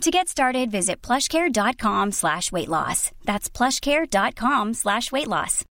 To get started, visit plushcare.com slash weight loss. That's plushcare.com slash weight loss.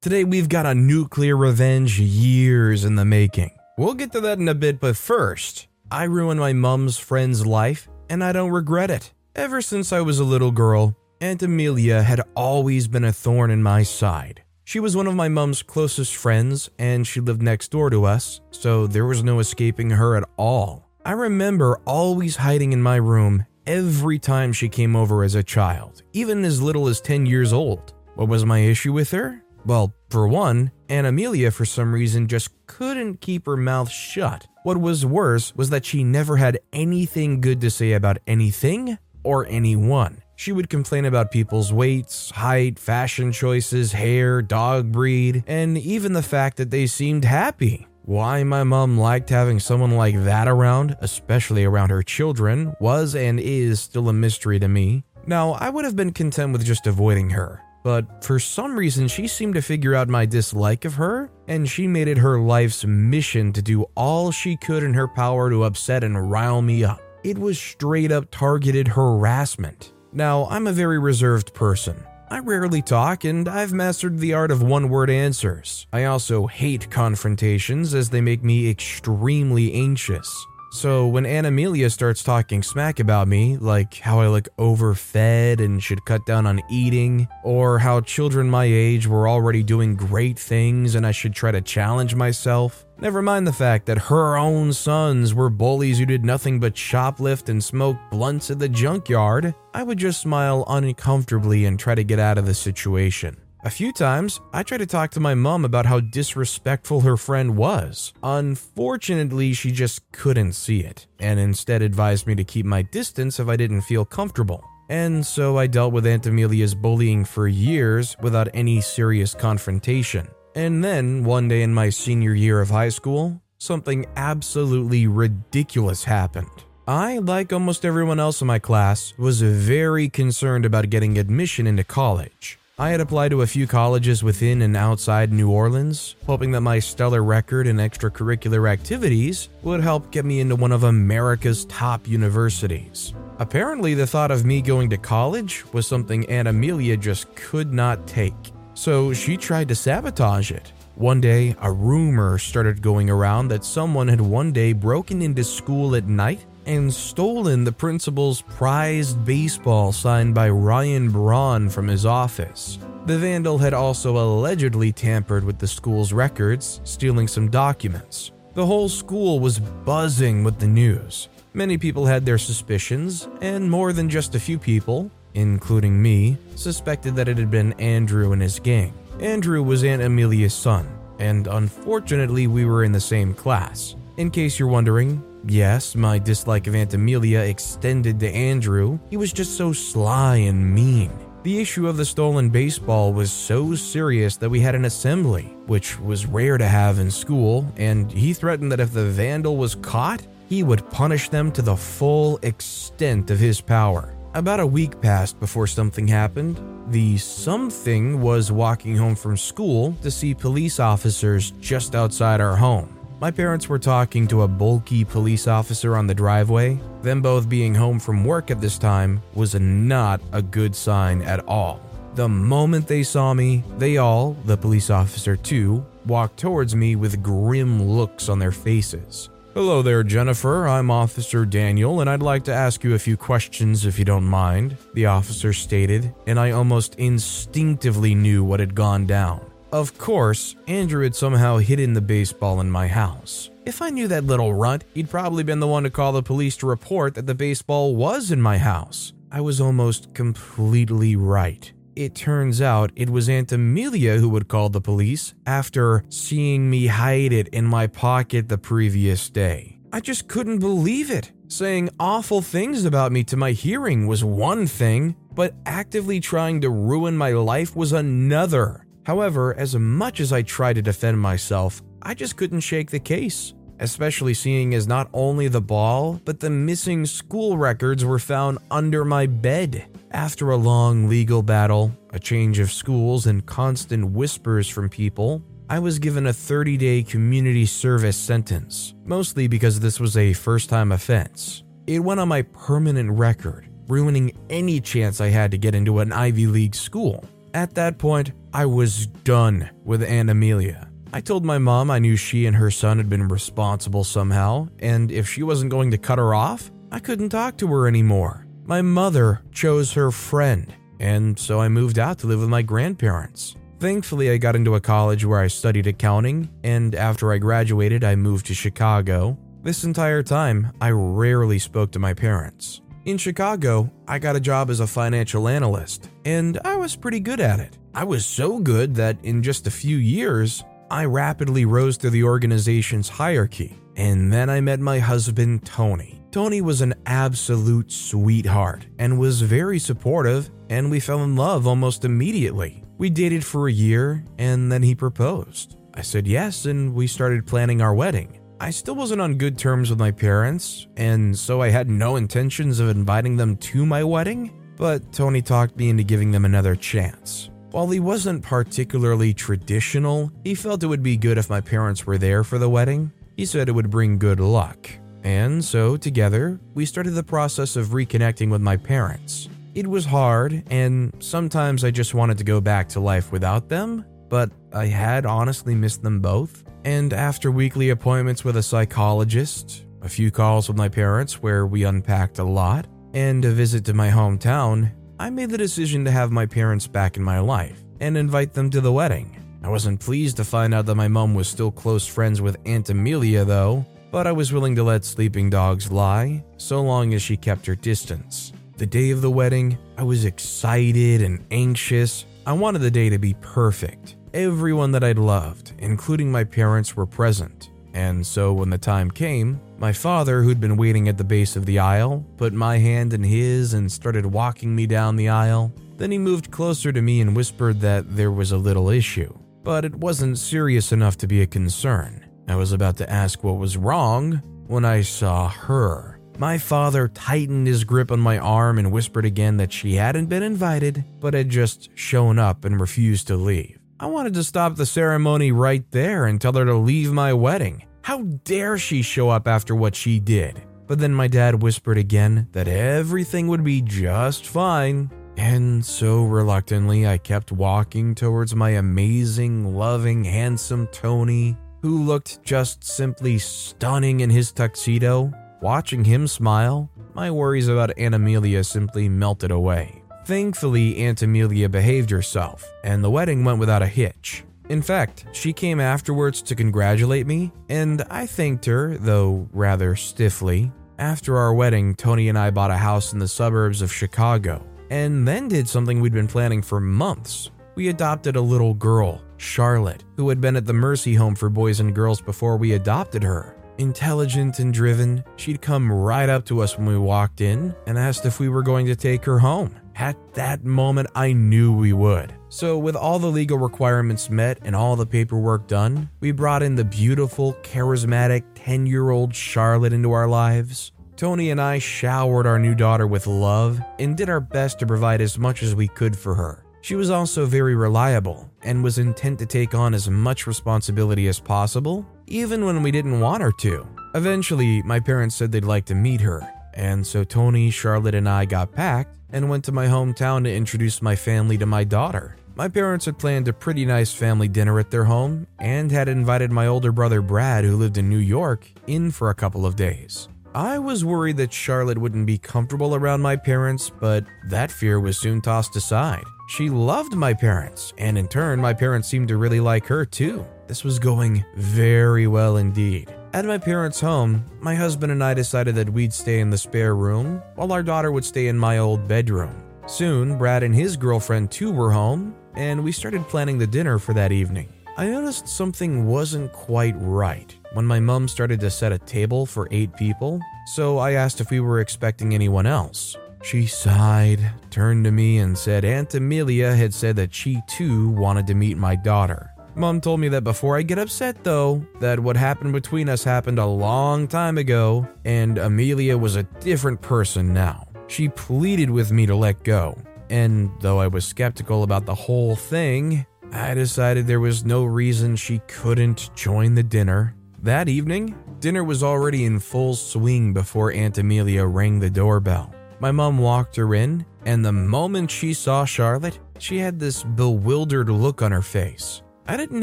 Today we've got a nuclear revenge years in the making. We'll get to that in a bit, but first, I ruined my mum's friend's life, and I don't regret it. Ever since I was a little girl, Aunt Amelia had always been a thorn in my side. She was one of my mum's closest friends, and she lived next door to us, so there was no escaping her at all. I remember always hiding in my room every time she came over as a child, even as little as 10 years old. What was my issue with her? Well, for one, Aunt Amelia for some reason just couldn't keep her mouth shut. What was worse was that she never had anything good to say about anything or anyone. She would complain about people's weights, height, fashion choices, hair, dog breed, and even the fact that they seemed happy. Why my mom liked having someone like that around, especially around her children, was and is still a mystery to me. Now, I would have been content with just avoiding her, but for some reason she seemed to figure out my dislike of her, and she made it her life's mission to do all she could in her power to upset and rile me up. It was straight up targeted harassment. Now, I'm a very reserved person. I rarely talk, and I've mastered the art of one word answers. I also hate confrontations as they make me extremely anxious. So when Aunt Amelia starts talking smack about me, like how I look overfed and should cut down on eating, or how children my age were already doing great things and I should try to challenge myself, never mind the fact that her own sons were bullies who did nothing but shoplift and smoke blunts at the junkyard, I would just smile uncomfortably and try to get out of the situation. A few times, I tried to talk to my mom about how disrespectful her friend was. Unfortunately, she just couldn't see it, and instead advised me to keep my distance if I didn't feel comfortable. And so I dealt with Aunt Amelia's bullying for years without any serious confrontation. And then, one day in my senior year of high school, something absolutely ridiculous happened. I, like almost everyone else in my class, was very concerned about getting admission into college. I had applied to a few colleges within and outside New Orleans, hoping that my stellar record and extracurricular activities would help get me into one of America's top universities. Apparently, the thought of me going to college was something Aunt Amelia just could not take, so she tried to sabotage it. One day, a rumor started going around that someone had one day broken into school at night and stolen the principal's prized baseball signed by Ryan Braun from his office. The vandal had also allegedly tampered with the school's records, stealing some documents. The whole school was buzzing with the news. Many people had their suspicions, and more than just a few people, including me, suspected that it had been Andrew and his gang. Andrew was Aunt Amelia's son, and unfortunately, we were in the same class. In case you're wondering, Yes, my dislike of Aunt Amelia extended to Andrew. He was just so sly and mean. The issue of the stolen baseball was so serious that we had an assembly, which was rare to have in school, and he threatened that if the vandal was caught, he would punish them to the full extent of his power. About a week passed before something happened. The something was walking home from school to see police officers just outside our home. My parents were talking to a bulky police officer on the driveway. Them both being home from work at this time was not a good sign at all. The moment they saw me, they all, the police officer too, walked towards me with grim looks on their faces. Hello there, Jennifer. I'm Officer Daniel, and I'd like to ask you a few questions if you don't mind, the officer stated, and I almost instinctively knew what had gone down. Of course, Andrew had somehow hidden the baseball in my house. If I knew that little runt, he'd probably been the one to call the police to report that the baseball was in my house. I was almost completely right. It turns out it was Aunt Amelia who would call the police after seeing me hide it in my pocket the previous day. I just couldn't believe it. Saying awful things about me to my hearing was one thing, but actively trying to ruin my life was another. However, as much as I tried to defend myself, I just couldn't shake the case, especially seeing as not only the ball, but the missing school records were found under my bed. After a long legal battle, a change of schools, and constant whispers from people, I was given a 30 day community service sentence, mostly because this was a first time offense. It went on my permanent record, ruining any chance I had to get into an Ivy League school. At that point, I was done with Aunt Amelia. I told my mom I knew she and her son had been responsible somehow, and if she wasn't going to cut her off, I couldn't talk to her anymore. My mother chose her friend, and so I moved out to live with my grandparents. Thankfully, I got into a college where I studied accounting, and after I graduated, I moved to Chicago. This entire time, I rarely spoke to my parents. In Chicago, I got a job as a financial analyst, and I was pretty good at it. I was so good that in just a few years, I rapidly rose through the organization's hierarchy. And then I met my husband, Tony. Tony was an absolute sweetheart and was very supportive, and we fell in love almost immediately. We dated for a year, and then he proposed. I said yes, and we started planning our wedding. I still wasn't on good terms with my parents, and so I had no intentions of inviting them to my wedding, but Tony talked me into giving them another chance. While he wasn't particularly traditional, he felt it would be good if my parents were there for the wedding. He said it would bring good luck. And so, together, we started the process of reconnecting with my parents. It was hard, and sometimes I just wanted to go back to life without them, but I had honestly missed them both. And after weekly appointments with a psychologist, a few calls with my parents where we unpacked a lot, and a visit to my hometown, I made the decision to have my parents back in my life and invite them to the wedding. I wasn't pleased to find out that my mom was still close friends with Aunt Amelia, though, but I was willing to let sleeping dogs lie so long as she kept her distance. The day of the wedding, I was excited and anxious. I wanted the day to be perfect. Everyone that I'd loved, including my parents, were present. And so when the time came, my father, who'd been waiting at the base of the aisle, put my hand in his and started walking me down the aisle. Then he moved closer to me and whispered that there was a little issue, but it wasn't serious enough to be a concern. I was about to ask what was wrong when I saw her. My father tightened his grip on my arm and whispered again that she hadn't been invited, but had just shown up and refused to leave. I wanted to stop the ceremony right there and tell her to leave my wedding. How dare she show up after what she did? But then my dad whispered again that everything would be just fine. And so reluctantly, I kept walking towards my amazing, loving, handsome Tony, who looked just simply stunning in his tuxedo Watching him smile, my worries about Aunt Amelia simply melted away. Thankfully, Aunt Amelia behaved herself, and the wedding went without a hitch. In fact, she came afterwards to congratulate me, and I thanked her, though rather stiffly. After our wedding, Tony and I bought a house in the suburbs of Chicago, and then did something we'd been planning for months. We adopted a little girl, Charlotte, who had been at the Mercy Home for Boys and Girls before we adopted her. Intelligent and driven, she'd come right up to us when we walked in and asked if we were going to take her home. At that moment, I knew we would. So, with all the legal requirements met and all the paperwork done, we brought in the beautiful, charismatic 10 year old Charlotte into our lives. Tony and I showered our new daughter with love and did our best to provide as much as we could for her. She was also very reliable and was intent to take on as much responsibility as possible even when we didn't want her to. Eventually, my parents said they'd like to meet her, and so Tony, Charlotte, and I got packed and went to my hometown to introduce my family to my daughter. My parents had planned a pretty nice family dinner at their home and had invited my older brother Brad, who lived in New York, in for a couple of days. I was worried that Charlotte wouldn't be comfortable around my parents, but that fear was soon tossed aside. She loved my parents, and in turn, my parents seemed to really like her too. This was going very well indeed. At my parents' home, my husband and I decided that we'd stay in the spare room, while our daughter would stay in my old bedroom. Soon, Brad and his girlfriend too were home, and we started planning the dinner for that evening. I noticed something wasn't quite right when my mom started to set a table for eight people. so I asked if we were expecting anyone else. She sighed, turned to me, and said Aunt Amelia had said that she too wanted to meet my daughter. Mom told me that before I get upset, though, that what happened between us happened a long time ago, and Amelia was a different person now. She pleaded with me to let go, and though I was skeptical about the whole thing, I decided there was no reason she couldn't join the dinner. That evening, dinner was already in full swing before Aunt Amelia rang the doorbell. My mom walked her in, and the moment she saw Charlotte, she had this bewildered look on her face. I didn't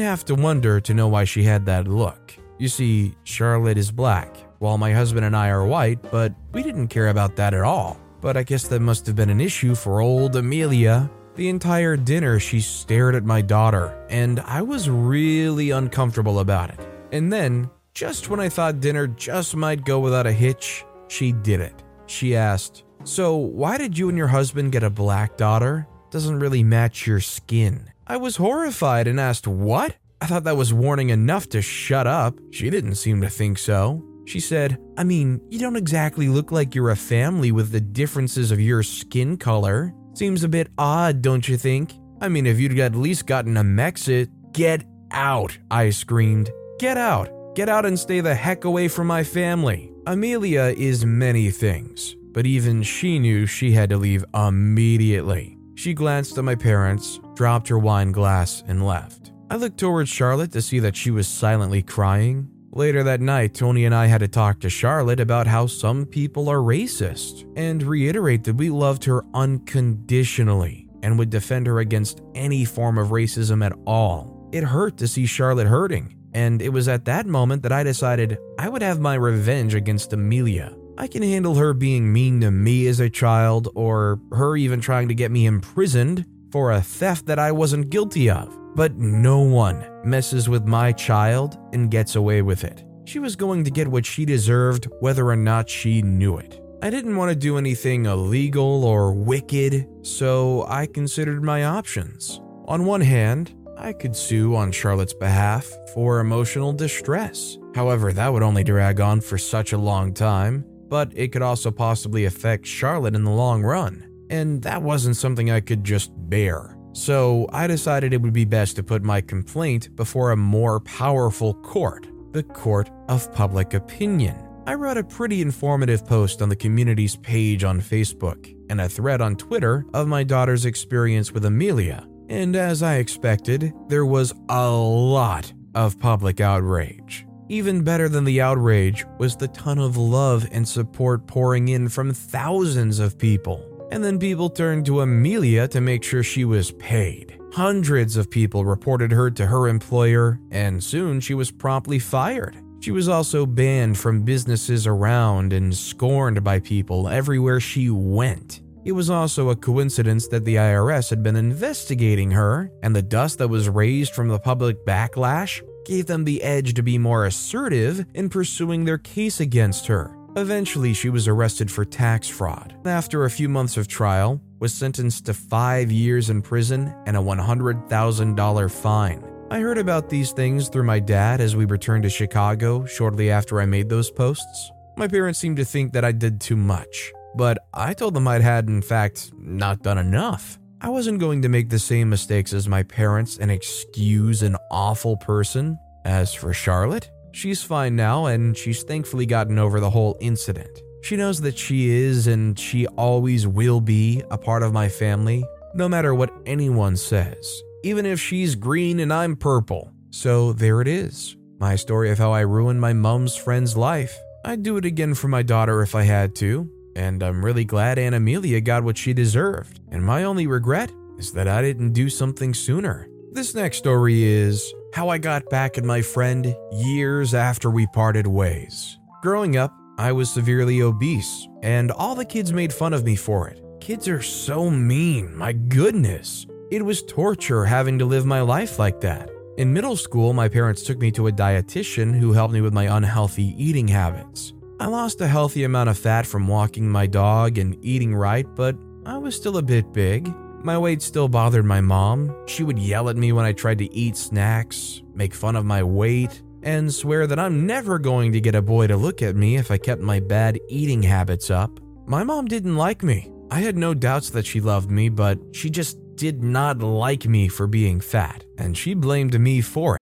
have to wonder to know why she had that look. You see, Charlotte is black, while my husband and I are white, but we didn't care about that at all. But I guess that must have been an issue for old Amelia. The entire dinner, she stared at my daughter, and I was really uncomfortable about it. And then, just when I thought dinner just might go without a hitch, she did it. She asked, So, why did you and your husband get a black daughter? Doesn't really match your skin. I was horrified and asked, What? I thought that was warning enough to shut up. She didn't seem to think so. She said, I mean, you don't exactly look like you're a family with the differences of your skin color. Seems a bit odd, don't you think? I mean, if you'd at least gotten a Mexit, get out, I screamed. Get out. Get out and stay the heck away from my family. Amelia is many things, but even she knew she had to leave immediately. She glanced at my parents, dropped her wine glass, and left. I looked towards Charlotte to see that she was silently crying. Later that night, Tony and I had to talk to Charlotte about how some people are racist and reiterate that we loved her unconditionally and would defend her against any form of racism at all. It hurt to see Charlotte hurting, and it was at that moment that I decided I would have my revenge against Amelia. I can handle her being mean to me as a child, or her even trying to get me imprisoned for a theft that I wasn't guilty of. But no one messes with my child and gets away with it. She was going to get what she deserved, whether or not she knew it. I didn't want to do anything illegal or wicked, so I considered my options. On one hand, I could sue on Charlotte's behalf for emotional distress. However, that would only drag on for such a long time, but it could also possibly affect Charlotte in the long run, and that wasn't something I could just bear. So I decided it would be best to put my complaint before a more powerful court, the court of public opinion. I wrote a pretty informative post on the community's page on Facebook and a thread on Twitter of my daughter's experience with Amelia. And as I expected, there was a lot of public outrage. Even better than the outrage was the ton of love and support pouring in from thousands of people. And then people turned to Amelia to make sure she was paid. Hundreds of people reported her to her employer, and soon she was promptly fired. She was also banned from businesses around and scorned by people everywhere she went. It was also a coincidence that the IRS had been investigating her, and the dust that was raised from the public backlash gave them the edge to be more assertive in pursuing their case against her. Eventually, she was arrested for tax fraud. After a few months of trial, was sentenced to 5 years in prison and a $100,000 fine. I heard about these things through my dad as we returned to Chicago shortly after I made those posts. My parents seemed to think that I did too much, but I told them I'd had, in fact, not done enough. I wasn't going to make the same mistakes as my parents and excuse an awful person. As for Charlotte, she's fine now and she's thankfully gotten over the whole incident. She knows that she is and she always will be a part of my family, no matter what anyone says, even if she's green and I'm purple. So there it is my story of how I ruined my mom's friend's life. I'd do it again for my daughter if I had to, and I'm really glad Aunt Amelia got what she deserved. And my only regret is that I didn't do something sooner. This next story is how I got back at my friend years after we parted ways. Growing up, I was severely obese, and all the kids made fun of me for it. Kids are so mean, my goodness. It was torture having to live my life like that. In middle school, my parents took me to a dietitian who helped me with my unhealthy eating habits. I lost a healthy amount of fat from walking my dog and eating right, but I was still a bit big. My weight still bothered my mom. She would yell at me when I tried to eat snacks, make fun of my weight, and swear that I'm never going to get a boy to look at me if I kept my bad eating habits up. My mom didn't like me. I had no doubts that she loved me, but she just did not like me for being fat, and she blamed me for it.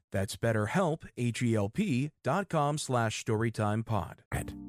That's betterhelp, H-E-L-P dot com slash storytimepod.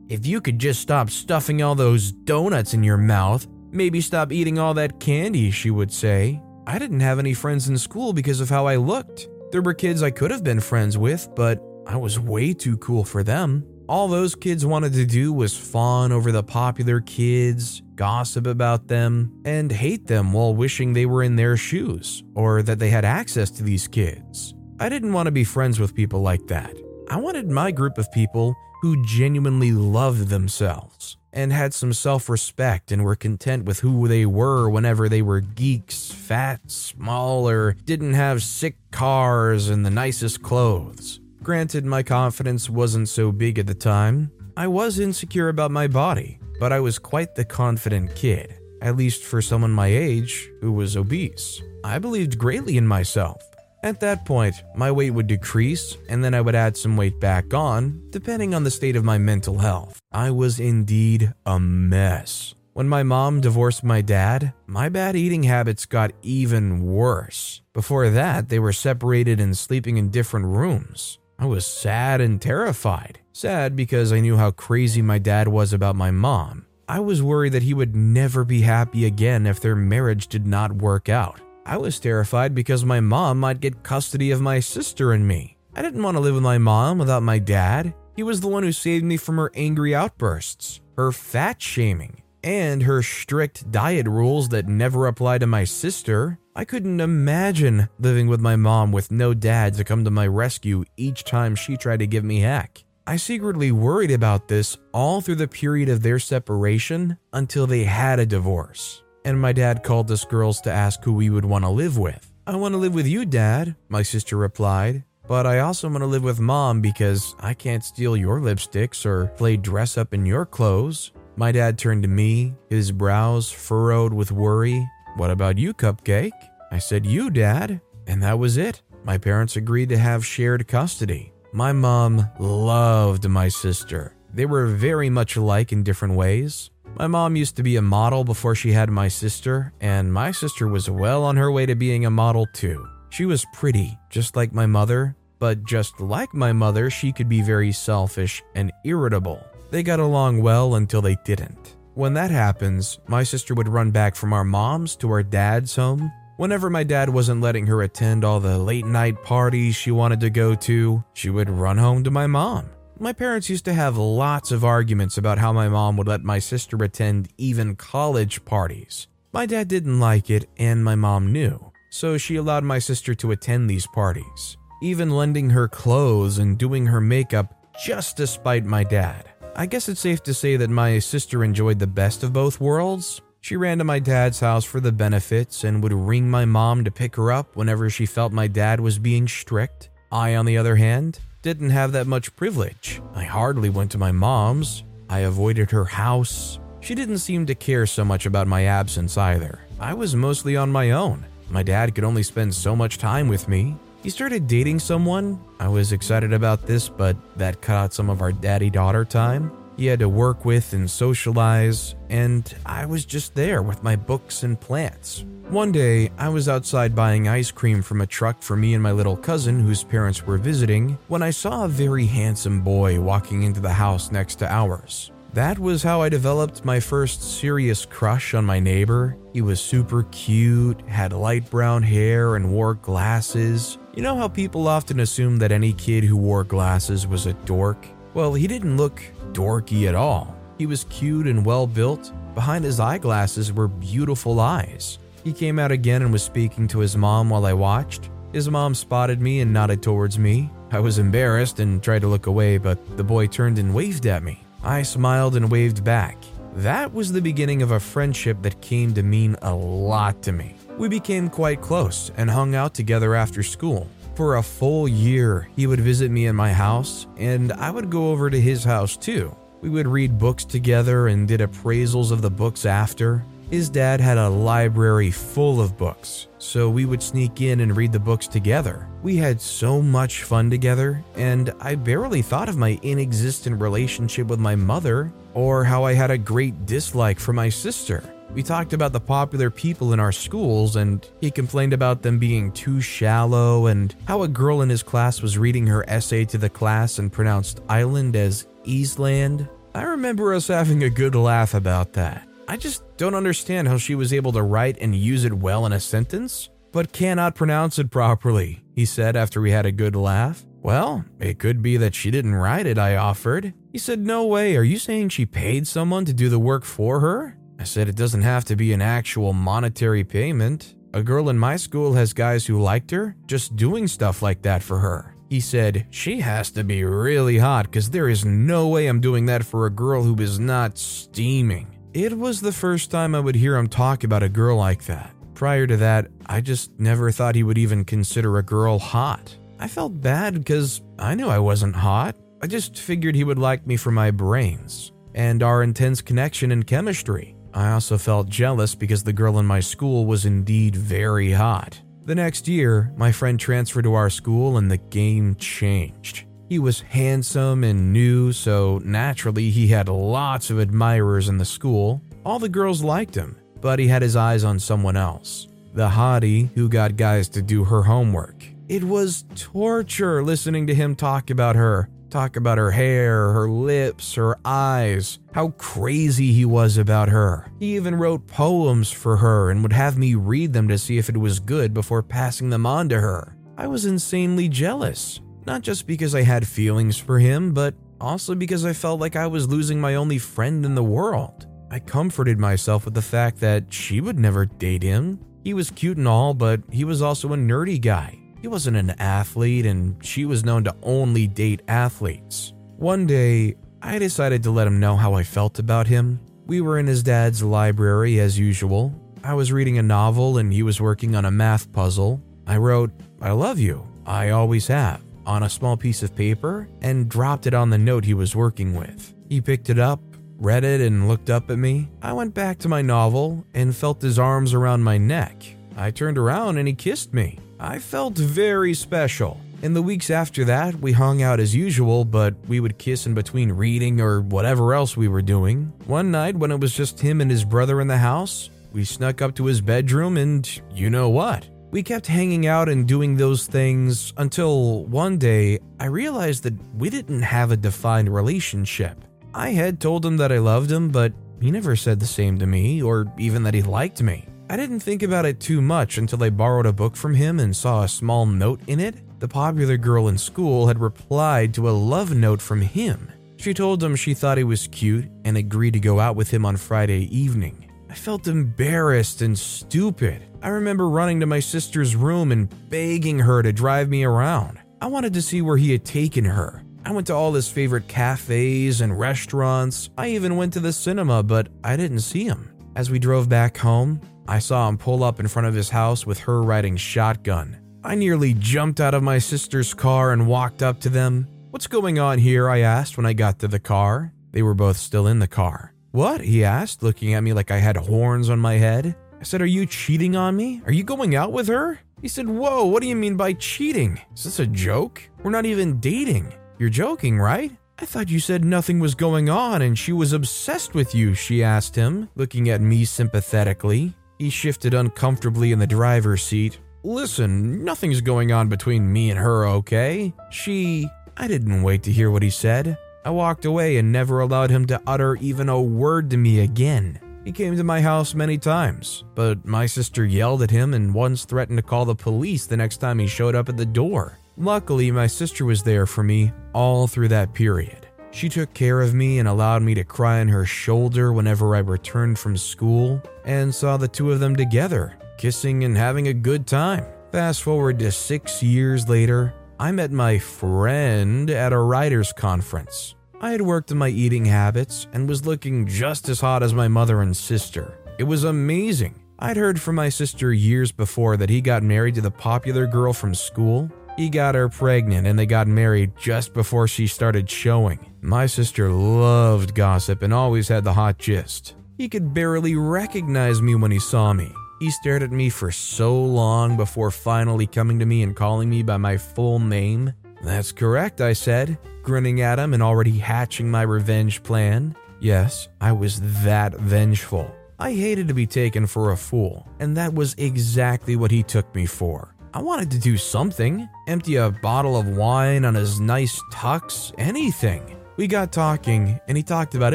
If you could just stop stuffing all those donuts in your mouth, maybe stop eating all that candy, she would say. I didn't have any friends in school because of how I looked. There were kids I could have been friends with, but I was way too cool for them. All those kids wanted to do was fawn over the popular kids, gossip about them, and hate them while wishing they were in their shoes or that they had access to these kids. I didn't want to be friends with people like that. I wanted my group of people who genuinely loved themselves and had some self respect and were content with who they were whenever they were geeks, fat, small, or didn't have sick cars and the nicest clothes. Granted, my confidence wasn't so big at the time. I was insecure about my body, but I was quite the confident kid, at least for someone my age who was obese. I believed greatly in myself. At that point, my weight would decrease and then I would add some weight back on, depending on the state of my mental health. I was indeed a mess. When my mom divorced my dad, my bad eating habits got even worse. Before that, they were separated and sleeping in different rooms. I was sad and terrified. Sad because I knew how crazy my dad was about my mom. I was worried that he would never be happy again if their marriage did not work out. I was terrified because my mom might get custody of my sister and me. I didn't want to live with my mom without my dad. He was the one who saved me from her angry outbursts, her fat shaming, and her strict diet rules that never apply to my sister. I couldn't imagine living with my mom with no dad to come to my rescue each time she tried to give me heck. I secretly worried about this all through the period of their separation until they had a divorce. And my dad called us girls to ask who we would want to live with. I want to live with you, Dad, my sister replied. But I also want to live with Mom because I can't steal your lipsticks or play dress up in your clothes. My dad turned to me, his brows furrowed with worry. What about you, Cupcake? I said, You, Dad. And that was it. My parents agreed to have shared custody. My mom loved my sister. They were very much alike in different ways. My mom used to be a model before she had my sister, and my sister was well on her way to being a model too. She was pretty, just like my mother, but just like my mother, she could be very selfish and irritable. They got along well until they didn't. When that happens, my sister would run back from our mom's to our dad's home. Whenever my dad wasn't letting her attend all the late night parties she wanted to go to, she would run home to my mom. My parents used to have lots of arguments about how my mom would let my sister attend even college parties. My dad didn't like it, and my mom knew, so she allowed my sister to attend these parties, even lending her clothes and doing her makeup just to spite my dad. I guess it's safe to say that my sister enjoyed the best of both worlds. She ran to my dad's house for the benefits and would ring my mom to pick her up whenever she felt my dad was being strict. I, on the other hand, didn't have that much privilege. I hardly went to my mom's. I avoided her house. She didn't seem to care so much about my absence either. I was mostly on my own. My dad could only spend so much time with me. He started dating someone. I was excited about this, but that cut out some of our daddy daughter time. He had to work with and socialize, and I was just there with my books and plants. One day, I was outside buying ice cream from a truck for me and my little cousin, whose parents were visiting, when I saw a very handsome boy walking into the house next to ours. That was how I developed my first serious crush on my neighbor. He was super cute, had light brown hair, and wore glasses. You know how people often assume that any kid who wore glasses was a dork? Well, he didn't look dorky at all. He was cute and well built. Behind his eyeglasses were beautiful eyes. He came out again and was speaking to his mom while I watched. His mom spotted me and nodded towards me. I was embarrassed and tried to look away, but the boy turned and waved at me. I smiled and waved back. That was the beginning of a friendship that came to mean a lot to me. We became quite close and hung out together after school. For a full year, he would visit me in my house, and I would go over to his house too. We would read books together and did appraisals of the books after. His dad had a library full of books, so we would sneak in and read the books together. We had so much fun together, and I barely thought of my inexistent relationship with my mother or how I had a great dislike for my sister. We talked about the popular people in our schools, and he complained about them being too shallow, and how a girl in his class was reading her essay to the class and pronounced island as Eastland. I remember us having a good laugh about that. I just don't understand how she was able to write and use it well in a sentence, but cannot pronounce it properly, he said after we had a good laugh. Well, it could be that she didn't write it, I offered. He said, No way, are you saying she paid someone to do the work for her? I said, It doesn't have to be an actual monetary payment. A girl in my school has guys who liked her just doing stuff like that for her. He said, She has to be really hot because there is no way I'm doing that for a girl who is not steaming. It was the first time I would hear him talk about a girl like that. Prior to that, I just never thought he would even consider a girl hot. I felt bad because I knew I wasn't hot. I just figured he would like me for my brains and our intense connection in chemistry. I also felt jealous because the girl in my school was indeed very hot. The next year, my friend transferred to our school and the game changed. He was handsome and new, so naturally he had lots of admirers in the school. All the girls liked him, but he had his eyes on someone else the hottie who got guys to do her homework. It was torture listening to him talk about her, talk about her hair, her lips, her eyes, how crazy he was about her. He even wrote poems for her and would have me read them to see if it was good before passing them on to her. I was insanely jealous. Not just because I had feelings for him, but also because I felt like I was losing my only friend in the world. I comforted myself with the fact that she would never date him. He was cute and all, but he was also a nerdy guy. He wasn't an athlete, and she was known to only date athletes. One day, I decided to let him know how I felt about him. We were in his dad's library as usual. I was reading a novel and he was working on a math puzzle. I wrote, I love you. I always have on a small piece of paper and dropped it on the note he was working with. He picked it up, read it, and looked up at me. I went back to my novel and felt his arms around my neck. I turned around and he kissed me. I felt very special. In the weeks after that, we hung out as usual, but we would kiss in between reading or whatever else we were doing. One night, when it was just him and his brother in the house, we snuck up to his bedroom and you know what? We kept hanging out and doing those things until one day I realized that we didn't have a defined relationship. I had told him that I loved him, but he never said the same to me or even that he liked me. I didn't think about it too much until I borrowed a book from him and saw a small note in it the popular girl in school had replied to a love note from him. She told him she thought he was cute and agreed to go out with him on Friday evening. I felt embarrassed and stupid. I remember running to my sister's room and begging her to drive me around. I wanted to see where he had taken her. I went to all his favorite cafes and restaurants. I even went to the cinema, but I didn't see him. As we drove back home, I saw him pull up in front of his house with her riding shotgun. I nearly jumped out of my sister's car and walked up to them. What's going on here? I asked when I got to the car. They were both still in the car. What? He asked, looking at me like I had horns on my head. I said, Are you cheating on me? Are you going out with her? He said, Whoa, what do you mean by cheating? Is this a joke? We're not even dating. You're joking, right? I thought you said nothing was going on and she was obsessed with you, she asked him, looking at me sympathetically. He shifted uncomfortably in the driver's seat. Listen, nothing's going on between me and her, okay? She. I didn't wait to hear what he said. I walked away and never allowed him to utter even a word to me again. He came to my house many times, but my sister yelled at him and once threatened to call the police the next time he showed up at the door. Luckily, my sister was there for me all through that period. She took care of me and allowed me to cry on her shoulder whenever I returned from school and saw the two of them together, kissing and having a good time. Fast forward to six years later, I met my friend at a writer's conference. I had worked on my eating habits and was looking just as hot as my mother and sister. It was amazing. I'd heard from my sister years before that he got married to the popular girl from school he got her pregnant and they got married just before she started showing. My sister loved gossip and always had the hot gist. He could barely recognize me when he saw me. He stared at me for so long before finally coming to me and calling me by my full name. That's correct, I said, grinning at him and already hatching my revenge plan. Yes, I was that vengeful. I hated to be taken for a fool, and that was exactly what he took me for. I wanted to do something empty a bottle of wine on his nice tux, anything. We got talking, and he talked about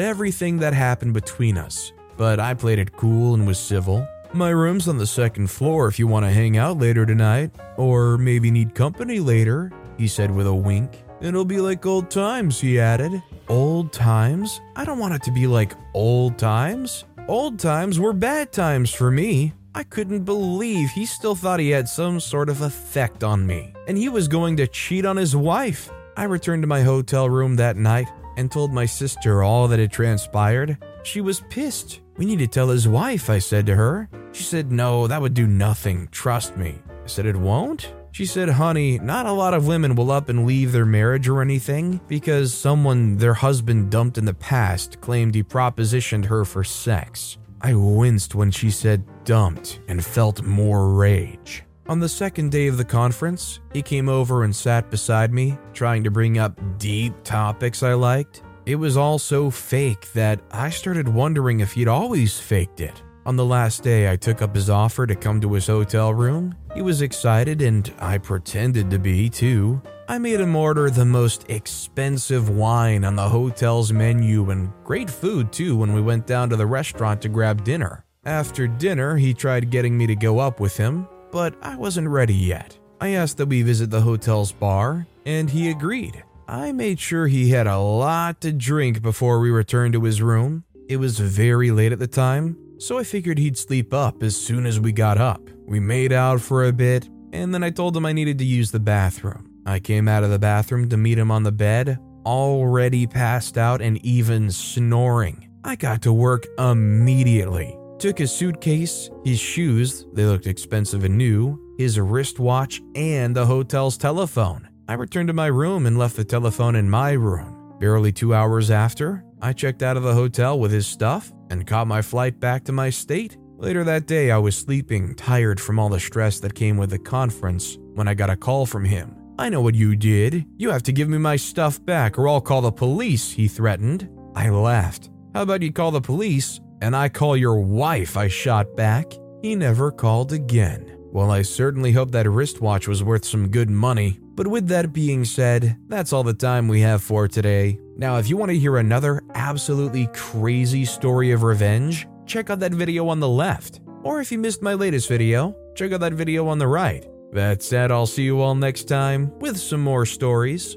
everything that happened between us, but I played it cool and was civil. My room's on the second floor if you want to hang out later tonight, or maybe need company later, he said with a wink. It'll be like old times, he added. Old times? I don't want it to be like old times. Old times were bad times for me. I couldn't believe he still thought he had some sort of effect on me, and he was going to cheat on his wife. I returned to my hotel room that night and told my sister all that had transpired. She was pissed. We need to tell his wife, I said to her. She said, No, that would do nothing, trust me. I said, It won't? She said, Honey, not a lot of women will up and leave their marriage or anything because someone their husband dumped in the past claimed he propositioned her for sex. I winced when she said dumped and felt more rage. On the second day of the conference, he came over and sat beside me, trying to bring up deep topics I liked. It was all so fake that I started wondering if he'd always faked it. On the last day, I took up his offer to come to his hotel room. He was excited, and I pretended to be too. I made him order the most expensive wine on the hotel's menu and great food too when we went down to the restaurant to grab dinner. After dinner, he tried getting me to go up with him, but I wasn't ready yet. I asked that we visit the hotel's bar, and he agreed. I made sure he had a lot to drink before we returned to his room. It was very late at the time, so I figured he'd sleep up as soon as we got up. We made out for a bit, and then I told him I needed to use the bathroom. I came out of the bathroom to meet him on the bed, already passed out and even snoring. I got to work immediately. Took his suitcase, his shoes, they looked expensive and new, his wristwatch, and the hotel's telephone. I returned to my room and left the telephone in my room. Barely two hours after, I checked out of the hotel with his stuff and caught my flight back to my state. Later that day, I was sleeping, tired from all the stress that came with the conference, when I got a call from him. I know what you did. You have to give me my stuff back or I'll call the police, he threatened. I laughed. How about you call the police and I call your wife? I shot back. He never called again. Well, I certainly hope that wristwatch was worth some good money. But with that being said, that's all the time we have for today. Now, if you want to hear another absolutely crazy story of revenge, check out that video on the left. Or if you missed my latest video, check out that video on the right. That said, I'll see you all next time with some more stories